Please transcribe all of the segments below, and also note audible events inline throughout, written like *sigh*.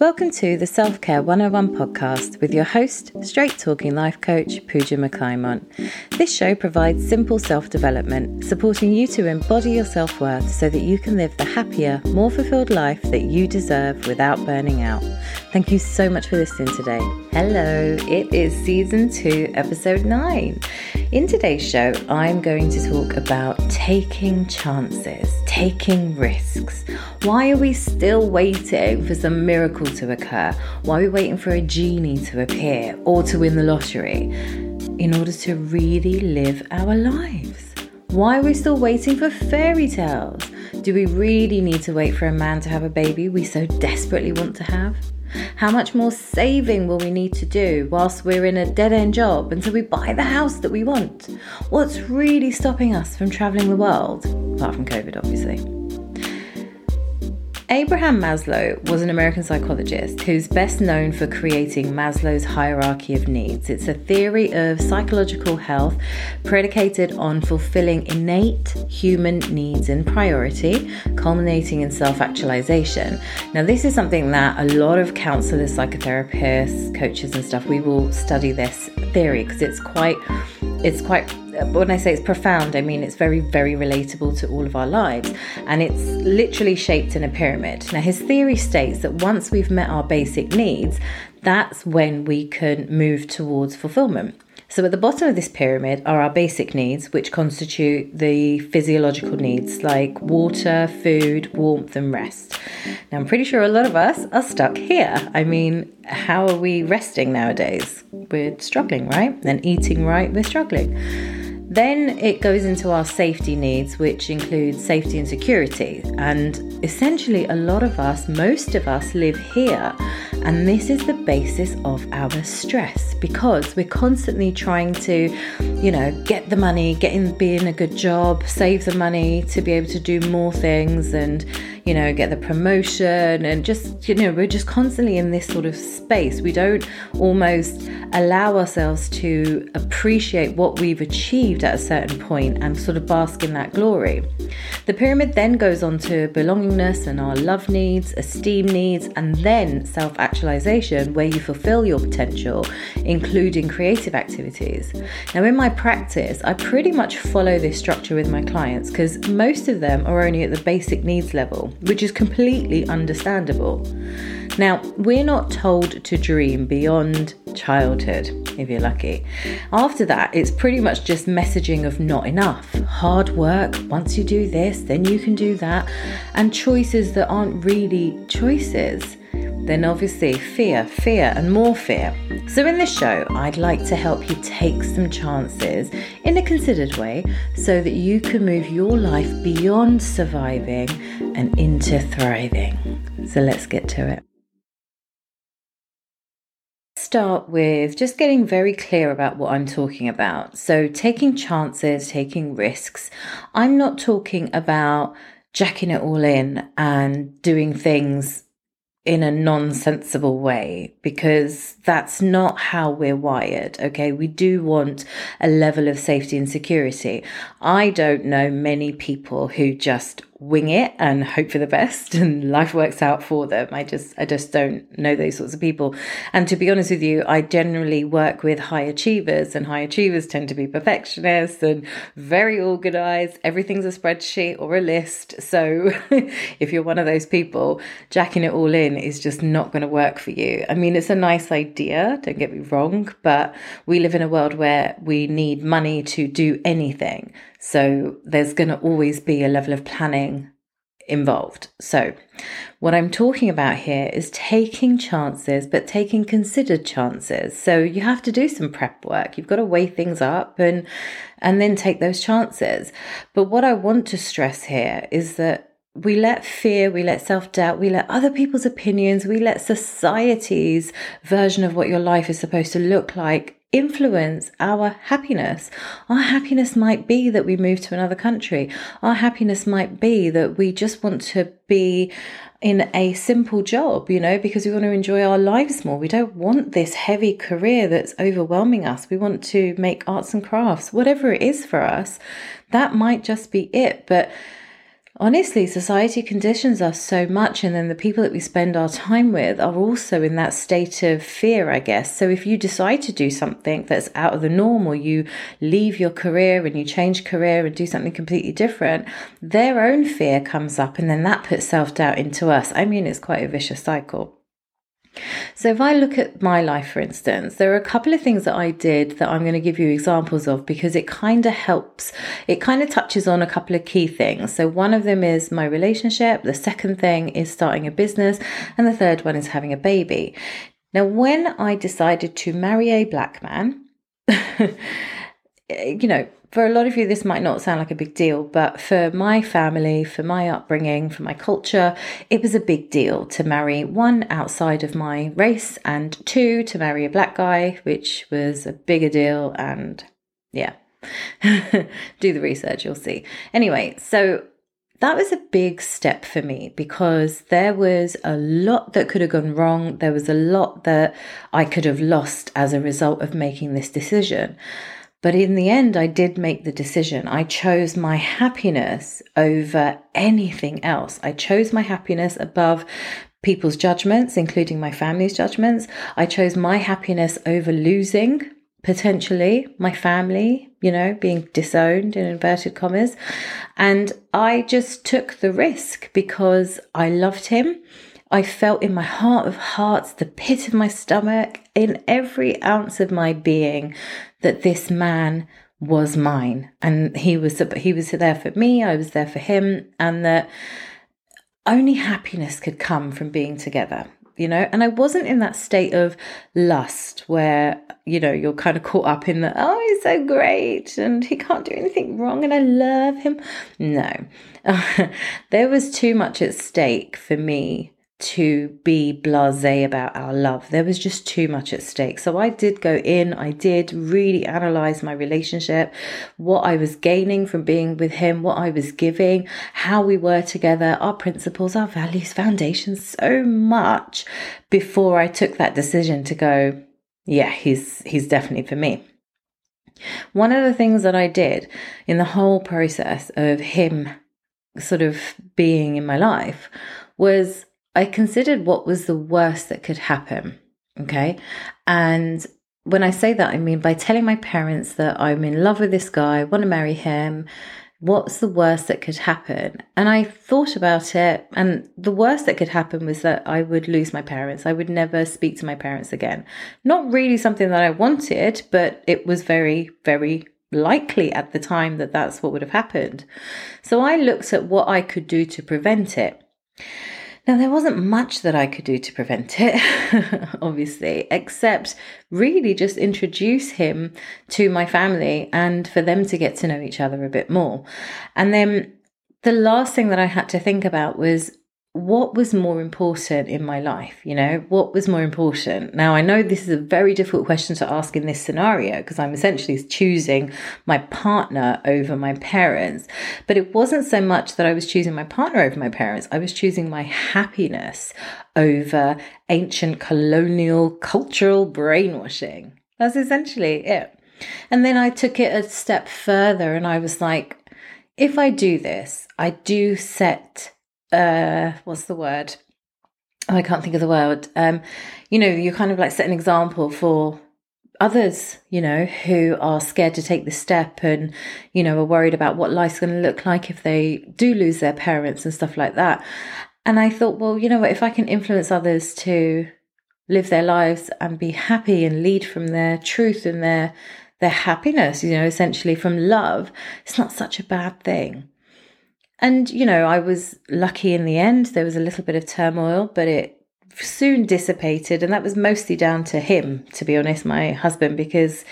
Welcome to the Self Care 101 podcast with your host, straight talking life coach Puja McClymont. This show provides simple self development, supporting you to embody your self worth so that you can live the happier, more fulfilled life that you deserve without burning out. Thank you so much for listening today. Hello, it is season two, episode nine. In today's show, I'm going to talk about taking chances, taking risks. Why are we still waiting for some miracle to occur? Why are we waiting for a genie to appear or to win the lottery in order to really live our lives? Why are we still waiting for fairy tales? Do we really need to wait for a man to have a baby we so desperately want to have? How much more saving will we need to do whilst we're in a dead end job until we buy the house that we want? What's really stopping us from travelling the world? Apart from COVID, obviously. Abraham Maslow was an American psychologist who's best known for creating Maslow's hierarchy of needs. It's a theory of psychological health predicated on fulfilling innate human needs in priority, culminating in self actualization. Now, this is something that a lot of counselors, psychotherapists, coaches, and stuff, we will study this theory because it's quite it's quite when I say it's profound, I mean it's very, very relatable to all of our lives. And it's literally shaped in a pyramid. Now, his theory states that once we've met our basic needs, that's when we can move towards fulfillment. So, at the bottom of this pyramid are our basic needs, which constitute the physiological needs like water, food, warmth, and rest. Now, I'm pretty sure a lot of us are stuck here. I mean, how are we resting nowadays? We're struggling, right? And eating right, we're struggling. Then it goes into our safety needs, which include safety and security. And essentially, a lot of us, most of us, live here. And this is the basis of our stress because we're constantly trying to, you know, get the money, get in, be in a good job, save the money to be able to do more things and, you know, get the promotion. And just, you know, we're just constantly in this sort of space. We don't almost allow ourselves to appreciate what we've achieved at a certain point and sort of bask in that glory. The pyramid then goes on to belongingness and our love needs, esteem needs, and then self actualization, where you fulfill your potential, including creative activities. Now, in my practice, I pretty much follow this structure with my clients because most of them are only at the basic needs level, which is completely understandable. Now, we're not told to dream beyond childhood, if you're lucky. After that, it's pretty much just messaging of not enough. Hard work, once you do this, then you can do that, and choices that aren't really choices. Then, obviously, fear, fear, and more fear. So, in this show, I'd like to help you take some chances in a considered way so that you can move your life beyond surviving and into thriving. So, let's get to it start with just getting very clear about what I'm talking about. So, taking chances, taking risks. I'm not talking about jacking it all in and doing things in a nonsensible way because that's not how we're wired. Okay. We do want a level of safety and security. I don't know many people who just wing it and hope for the best *laughs* and life works out for them. I just I just don't know those sorts of people. And to be honest with you, I generally work with high achievers and high achievers tend to be perfectionists and very organized. Everything's a spreadsheet or a list. So *laughs* if you're one of those people, jacking it all in is just not going to work for you. I mean, it's a nice idea, don't get me wrong, but we live in a world where we need money to do anything. So there's going to always be a level of planning involved. So, what I'm talking about here is taking chances, but taking considered chances. So you have to do some prep work. You've got to weigh things up and and then take those chances. But what I want to stress here is that we let fear, we let self doubt, we let other people's opinions, we let society's version of what your life is supposed to look like influence our happiness. Our happiness might be that we move to another country. Our happiness might be that we just want to be in a simple job, you know, because we want to enjoy our lives more. We don't want this heavy career that's overwhelming us. We want to make arts and crafts, whatever it is for us. That might just be it. But honestly, society conditions us so much, and then the people that we spend our time with are also in that state of fear, I guess. So if you decide to do something that's out of the norm, or you leave your career and you change career and do something completely different, their own fear comes up, and then that puts self doubt into us. I mean, it's quite a vicious cycle. So, if I look at my life, for instance, there are a couple of things that I did that I'm going to give you examples of because it kind of helps. It kind of touches on a couple of key things. So, one of them is my relationship, the second thing is starting a business, and the third one is having a baby. Now, when I decided to marry a black man, *laughs* you know, for a lot of you, this might not sound like a big deal, but for my family, for my upbringing, for my culture, it was a big deal to marry one outside of my race and two to marry a black guy, which was a bigger deal. And yeah, *laughs* do the research, you'll see. Anyway, so that was a big step for me because there was a lot that could have gone wrong. There was a lot that I could have lost as a result of making this decision. But in the end, I did make the decision. I chose my happiness over anything else. I chose my happiness above people's judgments, including my family's judgments. I chose my happiness over losing potentially my family, you know, being disowned in inverted commas. And I just took the risk because I loved him. I felt in my heart of hearts, the pit of my stomach, in every ounce of my being, that this man was mine. And he was he was there for me i was there for him and that only happiness could come from being together you know? And i wasn't in that state of lust where you know you're kind of caught up in the oh he's so great and he can't do anything wrong and i love him. No. *laughs* There was too much at stake for me to be blase about our love. There was just too much at stake. So I did go in, I did really analyze my relationship, what I was gaining from being with him, what I was giving, how we were together, our principles, our values, foundations, so much before I took that decision to go, yeah, he's he's definitely for me. One of the things that I did in the whole process of him sort of being in my life was I considered what was the worst that could happen. Okay. And when I say that, I mean by telling my parents that I'm in love with this guy, want to marry him. What's the worst that could happen? And I thought about it, and the worst that could happen was that I would lose my parents. I would never speak to my parents again. Not really something that I wanted, but it was very, very likely at the time that that's what would have happened. So I looked at what I could do to prevent it. Now, there wasn't much that I could do to prevent it, *laughs* obviously, except really just introduce him to my family and for them to get to know each other a bit more. And then the last thing that I had to think about was what was more important in my life? You know, what was more important? Now, I know this is a very difficult question to ask in this scenario because I'm essentially choosing my partner over my parents. But it wasn't so much that I was choosing my partner over my parents, I was choosing my happiness over ancient colonial cultural brainwashing. That's essentially it. And then I took it a step further and I was like, if I do this, I do set uh, what's the word? Oh, I can't think of the word. Um, you know, you kind of like set an example for others, you know, who are scared to take the step and, you know, are worried about what life's going to look like if they do lose their parents and stuff like that. And I thought, well, you know what, if I can influence others to live their lives and be happy and lead from their truth and their their happiness, you know, essentially from love, it's not such a bad thing. And, you know, I was lucky in the end. There was a little bit of turmoil, but it soon dissipated. And that was mostly down to him, to be honest, my husband, because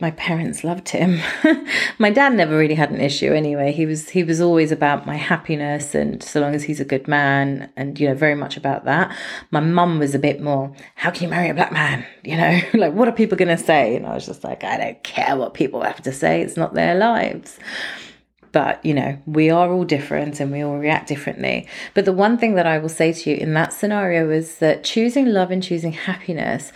my parents loved him. *laughs* my dad never really had an issue anyway. He was he was always about my happiness and so long as he's a good man and you know very much about that. My mum was a bit more, how can you marry a black man? You know, *laughs* like what are people going to say? And I was just like, I don't care what people have to say. It's not their lives but you know we are all different and we all react differently but the one thing that i will say to you in that scenario is that choosing love and choosing happiness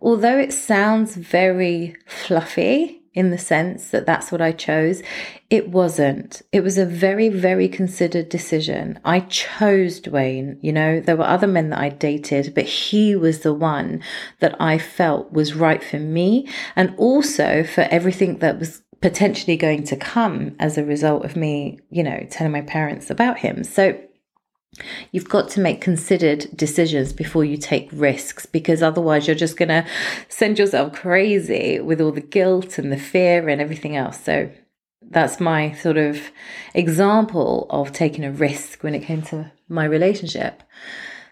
although it sounds very fluffy in the sense that that's what I chose. It wasn't. It was a very, very considered decision. I chose Dwayne. You know, there were other men that I dated, but he was the one that I felt was right for me and also for everything that was potentially going to come as a result of me, you know, telling my parents about him. So, You've got to make considered decisions before you take risks because otherwise you're just going to send yourself crazy with all the guilt and the fear and everything else. So that's my sort of example of taking a risk when it came to my relationship.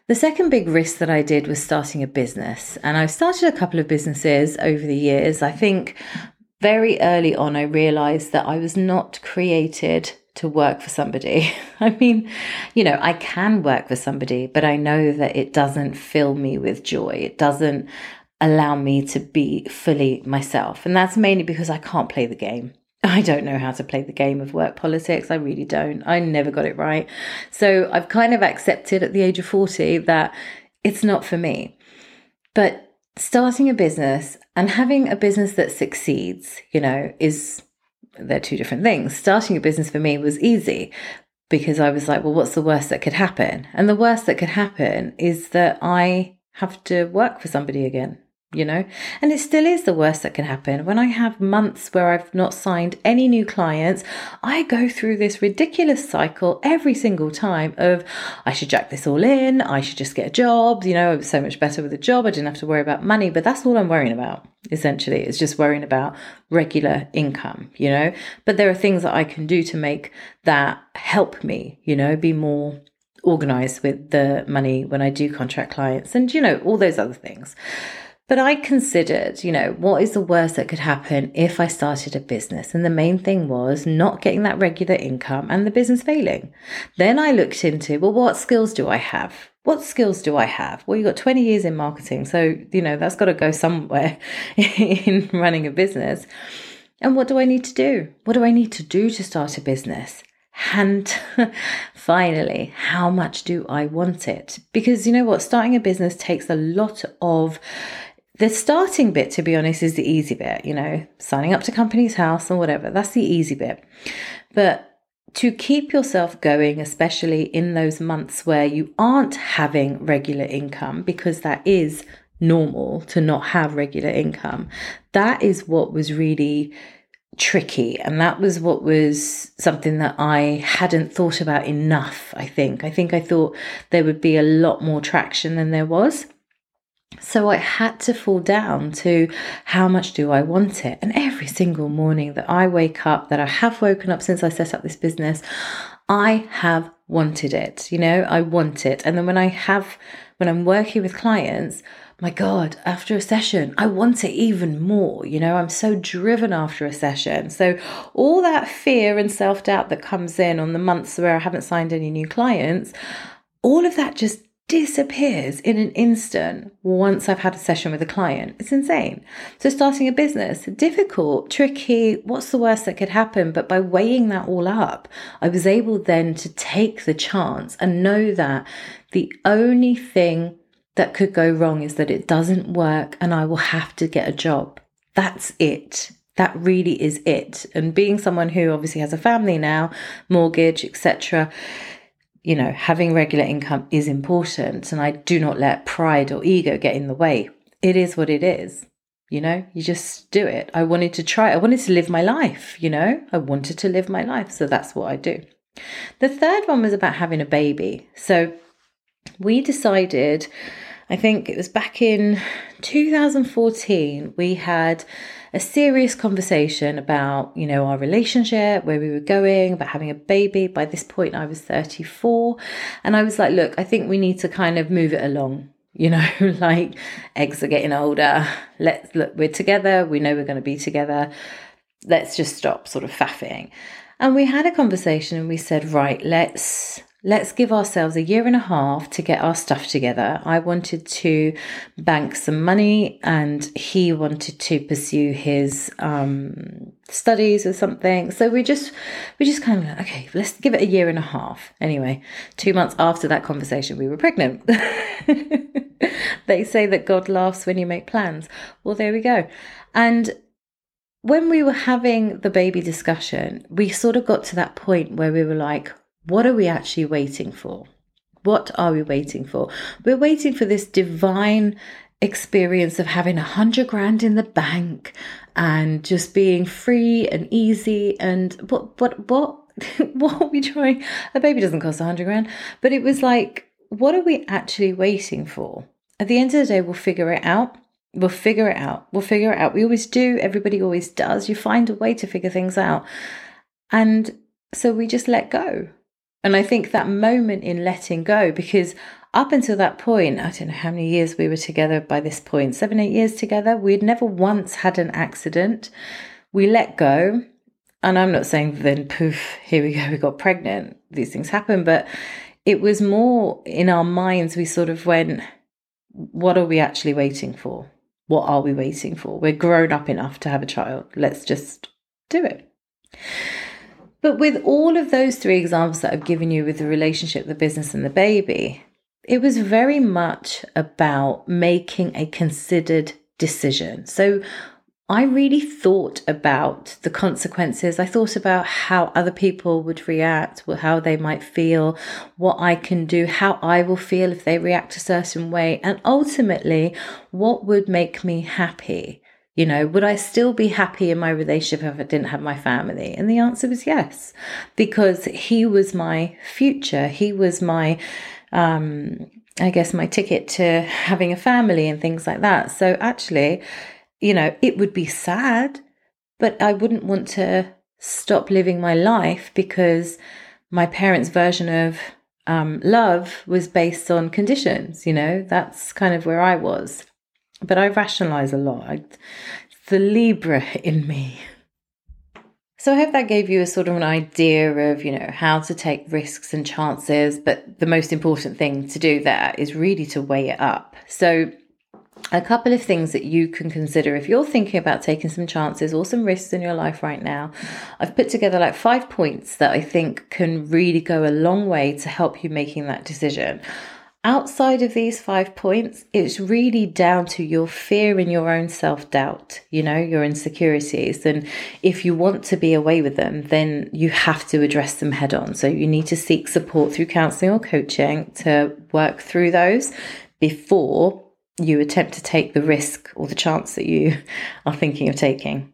The second big risk that I did was starting a business. And I've started a couple of businesses over the years. I think very early on, I realized that I was not created to work for somebody. *laughs* I mean, you know, I can work for somebody, but I know that it doesn't fill me with joy. It doesn't allow me to be fully myself. And that's mainly because I can't play the game. *laughs* I don't know how to play the game of work politics. I really don't. I never got it right. So I've kind of accepted at the age of 40 that it's not for me. But starting a business and having a business that succeeds, you know, is they're two different things. Starting a business for me was easy because I was like, well, what's the worst that could happen? And the worst that could happen is that I have to work for somebody again you know? And it still is the worst that can happen. When I have months where I've not signed any new clients, I go through this ridiculous cycle every single time of I should jack this all in, I should just get a job, you know, it was so much better with a job, I didn't have to worry about money, but that's all I'm worrying about. Essentially, it's just worrying about regular income, you know. But there are things that I can do to make that help me, you know, be more organized with the money when I do contract clients and, you know, all those other things. But I considered, you know, what is the worst that could happen if I started a business? And the main thing was not getting that regular income and the business failing. Then I looked into, well, what skills do I have? What skills do I have? Well, you've got 20 years in marketing. So, you know, that's got to go somewhere *laughs* in running a business. And what do I need to do? What do I need to do to start a business? And *laughs* finally, how much do I want it? Because you know what? Starting a business takes a lot of the starting bit, to be honest, is the easy bit, you know, signing up to Companies House and whatever. That's the easy bit. But to keep yourself going, especially in those months where you aren't having regular income, because that is normal to not have regular income, that is what was really tricky. And that was what was something that I hadn't thought about enough, I think. I think I thought there would be a lot more traction than there was. So I had to fall down to how much do I want it? And every single morning that I wake up, that I have woken up since I set up this business, I have wanted it. You know, I want it. And then when I have, when I'm working with clients, my God, after a session, I want it even more. You know, I'm so driven after a session. So, all that fear and self doubt that comes in on the months where I haven't signed any new clients, all of that just disappears in an instant once I've had a session with a client. It's insane. So, starting a business, difficult, tricky, what's the worst that could happen? But by weighing that all up, I was able then to take the chance and know that the only thing that could go wrong is that it doesn't work and I will have to get a job. That's it. That really is it. And being someone who obviously has a family now, mortgage, etc., you know, having regular income is important. And I do not let pride or ego get in the way. It is what it is. You know, you just do it. I wanted to try, I wanted to live my life, you know, I wanted to live my life. So that's what I do. The third one was about having a baby. So we decided, I think it was back in 2014, we had a serious conversation about, you know, our relationship, where we were going, about having a baby. By this point, I was 34. And I was like, look, I think we need to kind of move it along. *laughs* You know, *laughs* like eggs are getting older. Let's look, we're together. We know we're going to be together. Let's just stop sort of faffing. And we had a conversation and we said, right, let's let's give ourselves a year and a half to get our stuff together. I wanted to bank some money and he wanted to pursue his um, studies or something. So we just we just kind of like, okay, let's give it a year and a half. Anyway, two months after that conversation, we were pregnant. *laughs* they say that God laughs when you make plans. Well, there we go. And when we were having the baby discussion, we sort of got to that point where we were like, what are we actually waiting for? What are we waiting for? We're waiting for this divine experience of having a hundred grand in the bank and just being free and easy and what what what *laughs* what are we trying a baby doesn't cost a hundred grand but it was like what are we actually waiting for at the end of the day we'll figure it out We'll figure it out. We'll figure it out. We always do. Everybody always does. You find a way to figure things out. And so we just let go. And I think that moment in letting go, because up until that point, I don't know how many years we were together by this point, seven, eight years together, we'd never once had an accident. We let go. And I'm not saying then poof, here we go, we got pregnant. These things happen. But it was more in our minds, we sort of went, what are we actually waiting for? What are we waiting for? We're grown up enough to have a child. Let's just do it. But with all of those three examples that I've given you with the relationship, the business, and the baby, it was very much about making a considered decision. So I really thought about the consequences. I thought about how other people would react, how they might feel, what I can do, how I will feel if they react a certain way, and ultimately, what would make me happy. You know, would I still be happy in my relationship if I didn't have my family? And the answer was yes, because he was my future. He was my, um, I guess, my ticket to having a family and things like that. So actually, you know, it would be sad, but I wouldn't want to stop living my life because my parents' version of um, love was based on conditions. You know, that's kind of where I was. But I rationalize a lot. I, the Libra in me. So I hope that gave you a sort of an idea of, you know, how to take risks and chances. But the most important thing to do there is really to weigh it up. So a couple of things that you can consider if you're thinking about taking some chances or some risks in your life right now. I've put together like five points that I think can really go a long way to help you making that decision. Outside of these five points, it's really down to your fear and your own self doubt, you know, your insecurities. And if you want to be away with them, then you have to address them head on. So you need to seek support through counseling or coaching to work through those before you attempt to take the risk or the chance that you *laughs* are thinking of taking.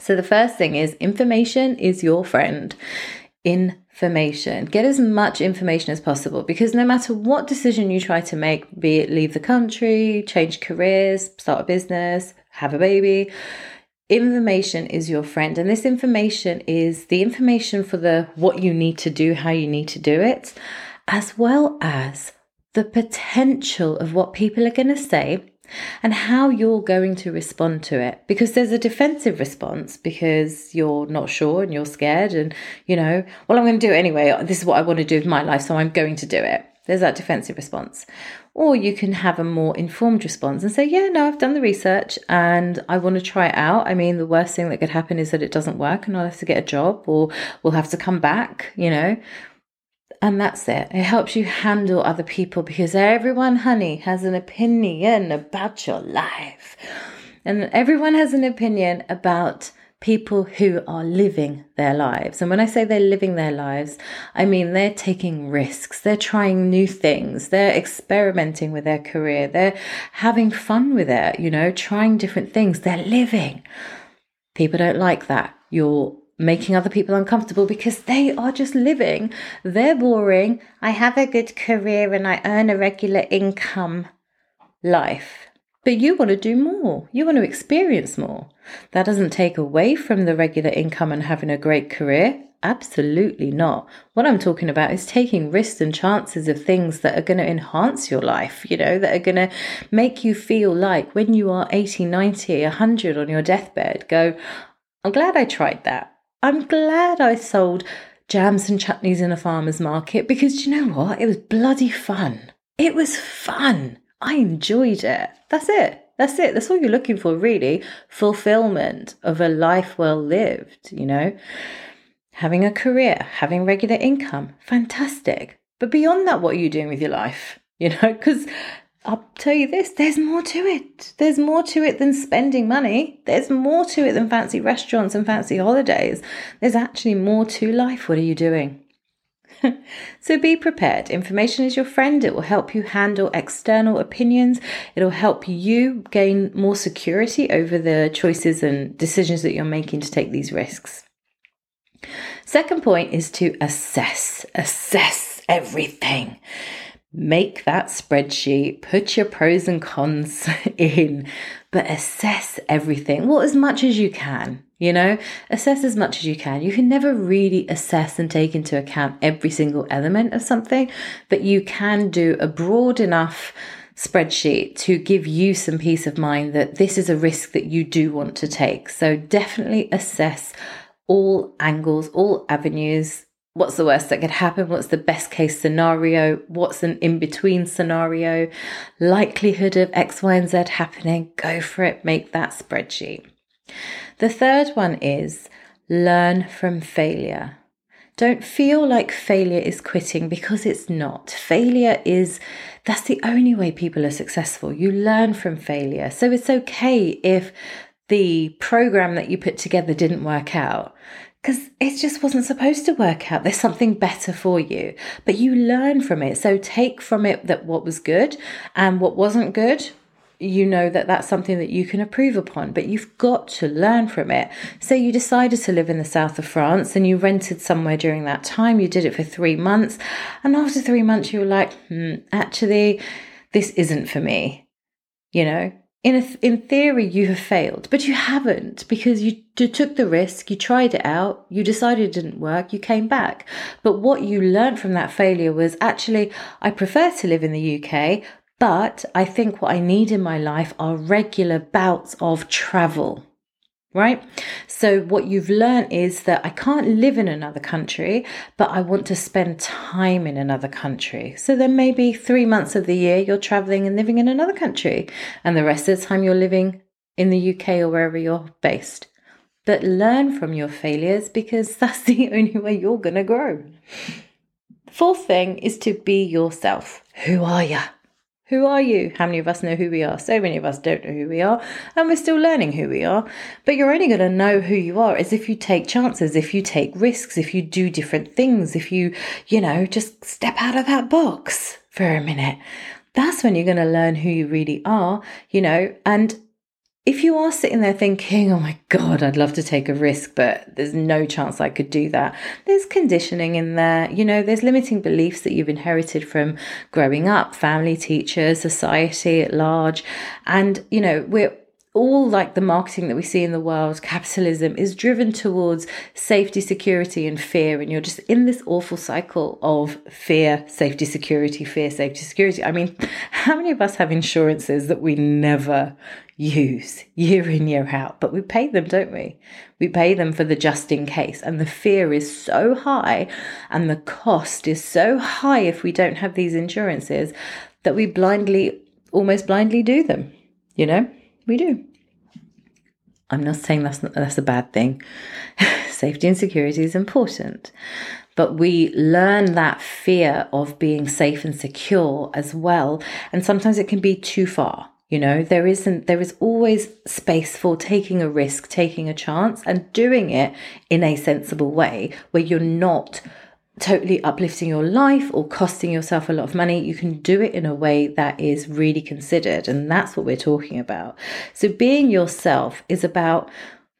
So, the first thing is information is your friend. Information. Get as much information as possible because no matter what decision you try to make, be it leave the country, change careers, start a business, have a baby, information is your friend and this information is the information for the what you need to do how you need to do it as well as the potential of what people are going to say and how you're going to respond to it. Because there's a defensive response because you're not sure and you're scared, and you know, well, I'm going to do it anyway. This is what I want to do with my life, so I'm going to do it. There's that defensive response. Or you can have a more informed response and say, Yeah, no, I've done the research and I want to try it out. I mean, the worst thing that could happen is that it doesn't work and I'll have to get a job or we'll have to come back, you know and that's it. It helps you handle other people because everyone, honey, has an opinion about your life. And everyone has an opinion about people who are living their lives. And when I say they're living their lives, I mean they're taking risks, they're trying new things, they're experimenting with their career, they're having fun with it, you know, trying different things, they're living. People don't like that. You're making other people uncomfortable because they are just living. They're boring. I have a good career and I earn a regular income life. But you want to do more. You want to experience more. That doesn't take away from the regular income and having a great career. Absolutely not. What I'm talking about is taking risks and chances of things that are going to enhance your life, you know, that are going to make you feel like when you are 80, 90, 100 on your deathbed, go, I'm glad I tried that. I'm glad I sold jams and chutneys in a farmer's market because you know what? It was bloody fun. It was fun. I enjoyed it. That's it. That's it. That's all you're looking for, really. Fulfillment of a life well lived, you know? Having a career, having regular income, fantastic. But beyond that, what are you doing with your life? You know, because I'll tell you this there's more to it. There's more to it than spending money. There's more to it than fancy restaurants and fancy holidays. There's actually more to life. What are you doing? *laughs* so be prepared. Information is your friend. It will help you handle external opinions. It'll help you gain more security over the choices and decisions that you're making to take these risks. Second point is to assess. Assess everything make that spreadsheet, put your pros and cons *laughs* in, but assess everything. Well, as much as you can, you know, assess as much as you can. You can never really assess and take into account every single element of something, but you can do a broad enough spreadsheet to give you some peace of mind that this is a risk that you do want to take. So definitely assess all angles, all avenues, what's the worst that could happen? What's the best case scenario? What's an in between scenario? Likelihood of X, Y, and Z happening? Go for it. Make that spreadsheet. The third one is learn from failure. Don't feel like failure is quitting because it's not. Failure is, that's the only way people are successful. You learn from failure. So it's okay if the program that you put together didn't work out because it just wasn't supposed to work out. There's something better for you, but you learn from it. So take from it that what was good and what wasn't good. You know that that's something that you can improve upon, but you've got to learn from it. So you decided to live in the south of France and you rented somewhere during that time. You did it for three months. And after three months, you were like, hmm, actually, this isn't for me. You know, in a, in theory you have failed but you haven't because you, you took the risk you tried it out you decided it didn't work you came back. But what you learned from that failure was actually i prefer to live in the uk but i think what i need in my life are regular bouts of travel right? So, what you've learned is that I can't live in another country, but I want to spend time in another country. So, then maybe three months of the year you're traveling and living in another country, and the rest of the time you're living in the UK or wherever you're based. But learn from your failures because *laughs* that's the only way you're going to grow. Fourth thing is to be yourself. Who are you? Who are you? How many of us know who we are? So many of us don't know who we are, and we're still learning who we are. But you're only going to know who you are as if you take chances, if you take risks, if you do different things, if you, you know, just step out of that box for a minute. That's when you're going to learn who you really are, you know, and if you are sitting there thinking, oh my God, I'd love to take a risk, but there's no chance I could do that, there's conditioning in there. You know, there's limiting beliefs that you've inherited from growing up, family, teachers, society at large. And, you know, we're all like the marketing that we see in the world, capitalism is driven towards safety, security, and fear. And you're just in this awful cycle of fear, safety, security, fear, safety, security. I mean, *laughs* how many of us have insurances that we never use year in, year out? But we pay them, don't we? We pay them for the just in case. And the fear is so high and the cost is so high if we don't have these insurances that we blindly, almost blindly do them, you know? We do. I'm not saying that's that's a bad thing. *laughs* Safety and security is important, but we learn that fear of being safe and secure as well, and sometimes it can be too far. You know, there isn't there is always space for taking a risk, taking a chance, and doing it in a sensible way where you're not totally uplifting your life or costing yourself a lot of money, you can do it in a way that is really considered. And that's what we're talking about. So being yourself is about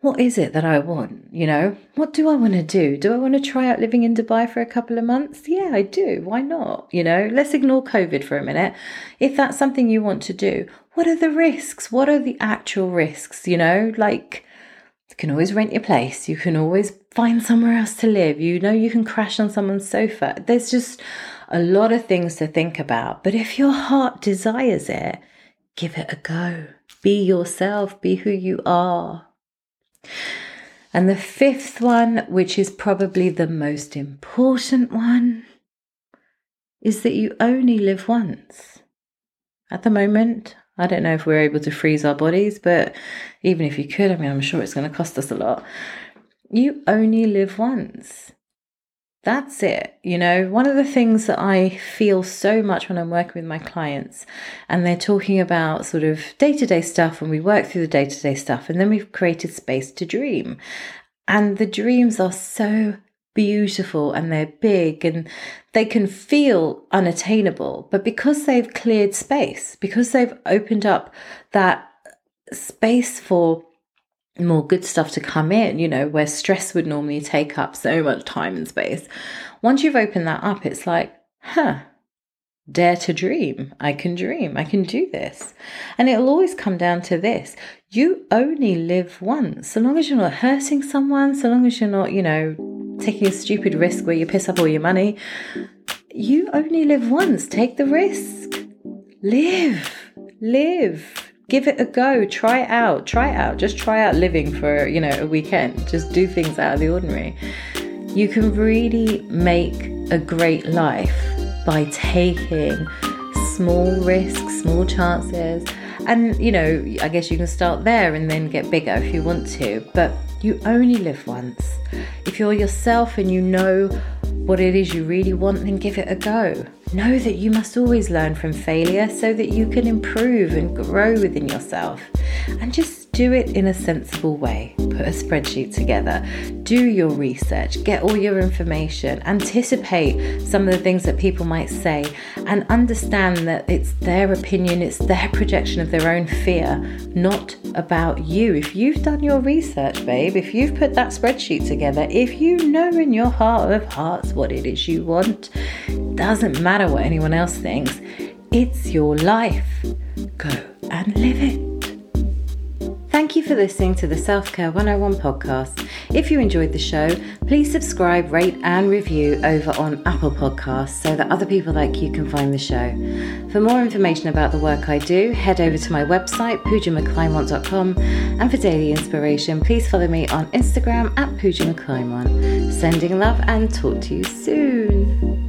what is it that I want? You know, what do I want to do? Do I want to try out living in Dubai for a couple of months? Yeah, I do. Why not? You know, let's ignore COVID for a minute. If that's something you want to do, what are the risks? What are the actual risks? You know, like you can always rent your place. You can always find somewhere else to live. You know, you can crash on someone's sofa. There's just a lot of things to think about. But if your heart desires it, give it a go. Be yourself, be who you are. And the fifth one, which is probably the most important one, is that you only live once. At the moment, I don't know if we're able to freeze our bodies, but even if you could, I mean, I'm sure it's going to cost us a lot. You only live once. That's it. You know, one of the things that I feel so much when I'm working with my clients and they're talking about sort of day to day stuff and we work through the day to day stuff and then we've created space to dream. And the dreams are so beautiful and they're big and they can feel unattainable. But because they've cleared space, because they've opened up that space for more good stuff to come in, you know, where stress would normally take up so much time and space. Once you've opened that up, it's like, huh, dare to dream. I can dream. I can do this. And it'll always come down to this you only live once. So long as you're not hurting someone, so long as you're not, you know, taking a stupid risk where you piss up all your money, you only live once. Take the risk. Live. Live give it a go. Try it out. Try it out. Just try out living for you know a weekend. Just do things out of the ordinary. You can really make a great life by taking small risks small chances. And you know i guess you can start there and then get bigger if you want to. But you only live once. If you're yourself and you know what it is you really want then give it a go Know that you must always learn from failure so that you can improve and grow within yourself. And just do it in a sensible way. Put a spreadsheet together, do your research, get all your information, anticipate some of the things that people might say, and understand that it's their opinion, it's their projection of their own fear, not about you. If you've done your research, babe, if you've put that spreadsheet together, if you know in your heart of hearts what it is you want, doesn't matter what anyone else thinks. It's your life. Go and live it. Thank you for listening to the Self Care 101 podcast. If you enjoyed the show, please subscribe, rate, and review over on Apple Podcasts so that other people like you can find the show. For more information about the work I do, head over to my website, pujamcclymont.com, and for daily inspiration, please follow me on Instagram at pujamcclymont. Sending love and talk to you soon.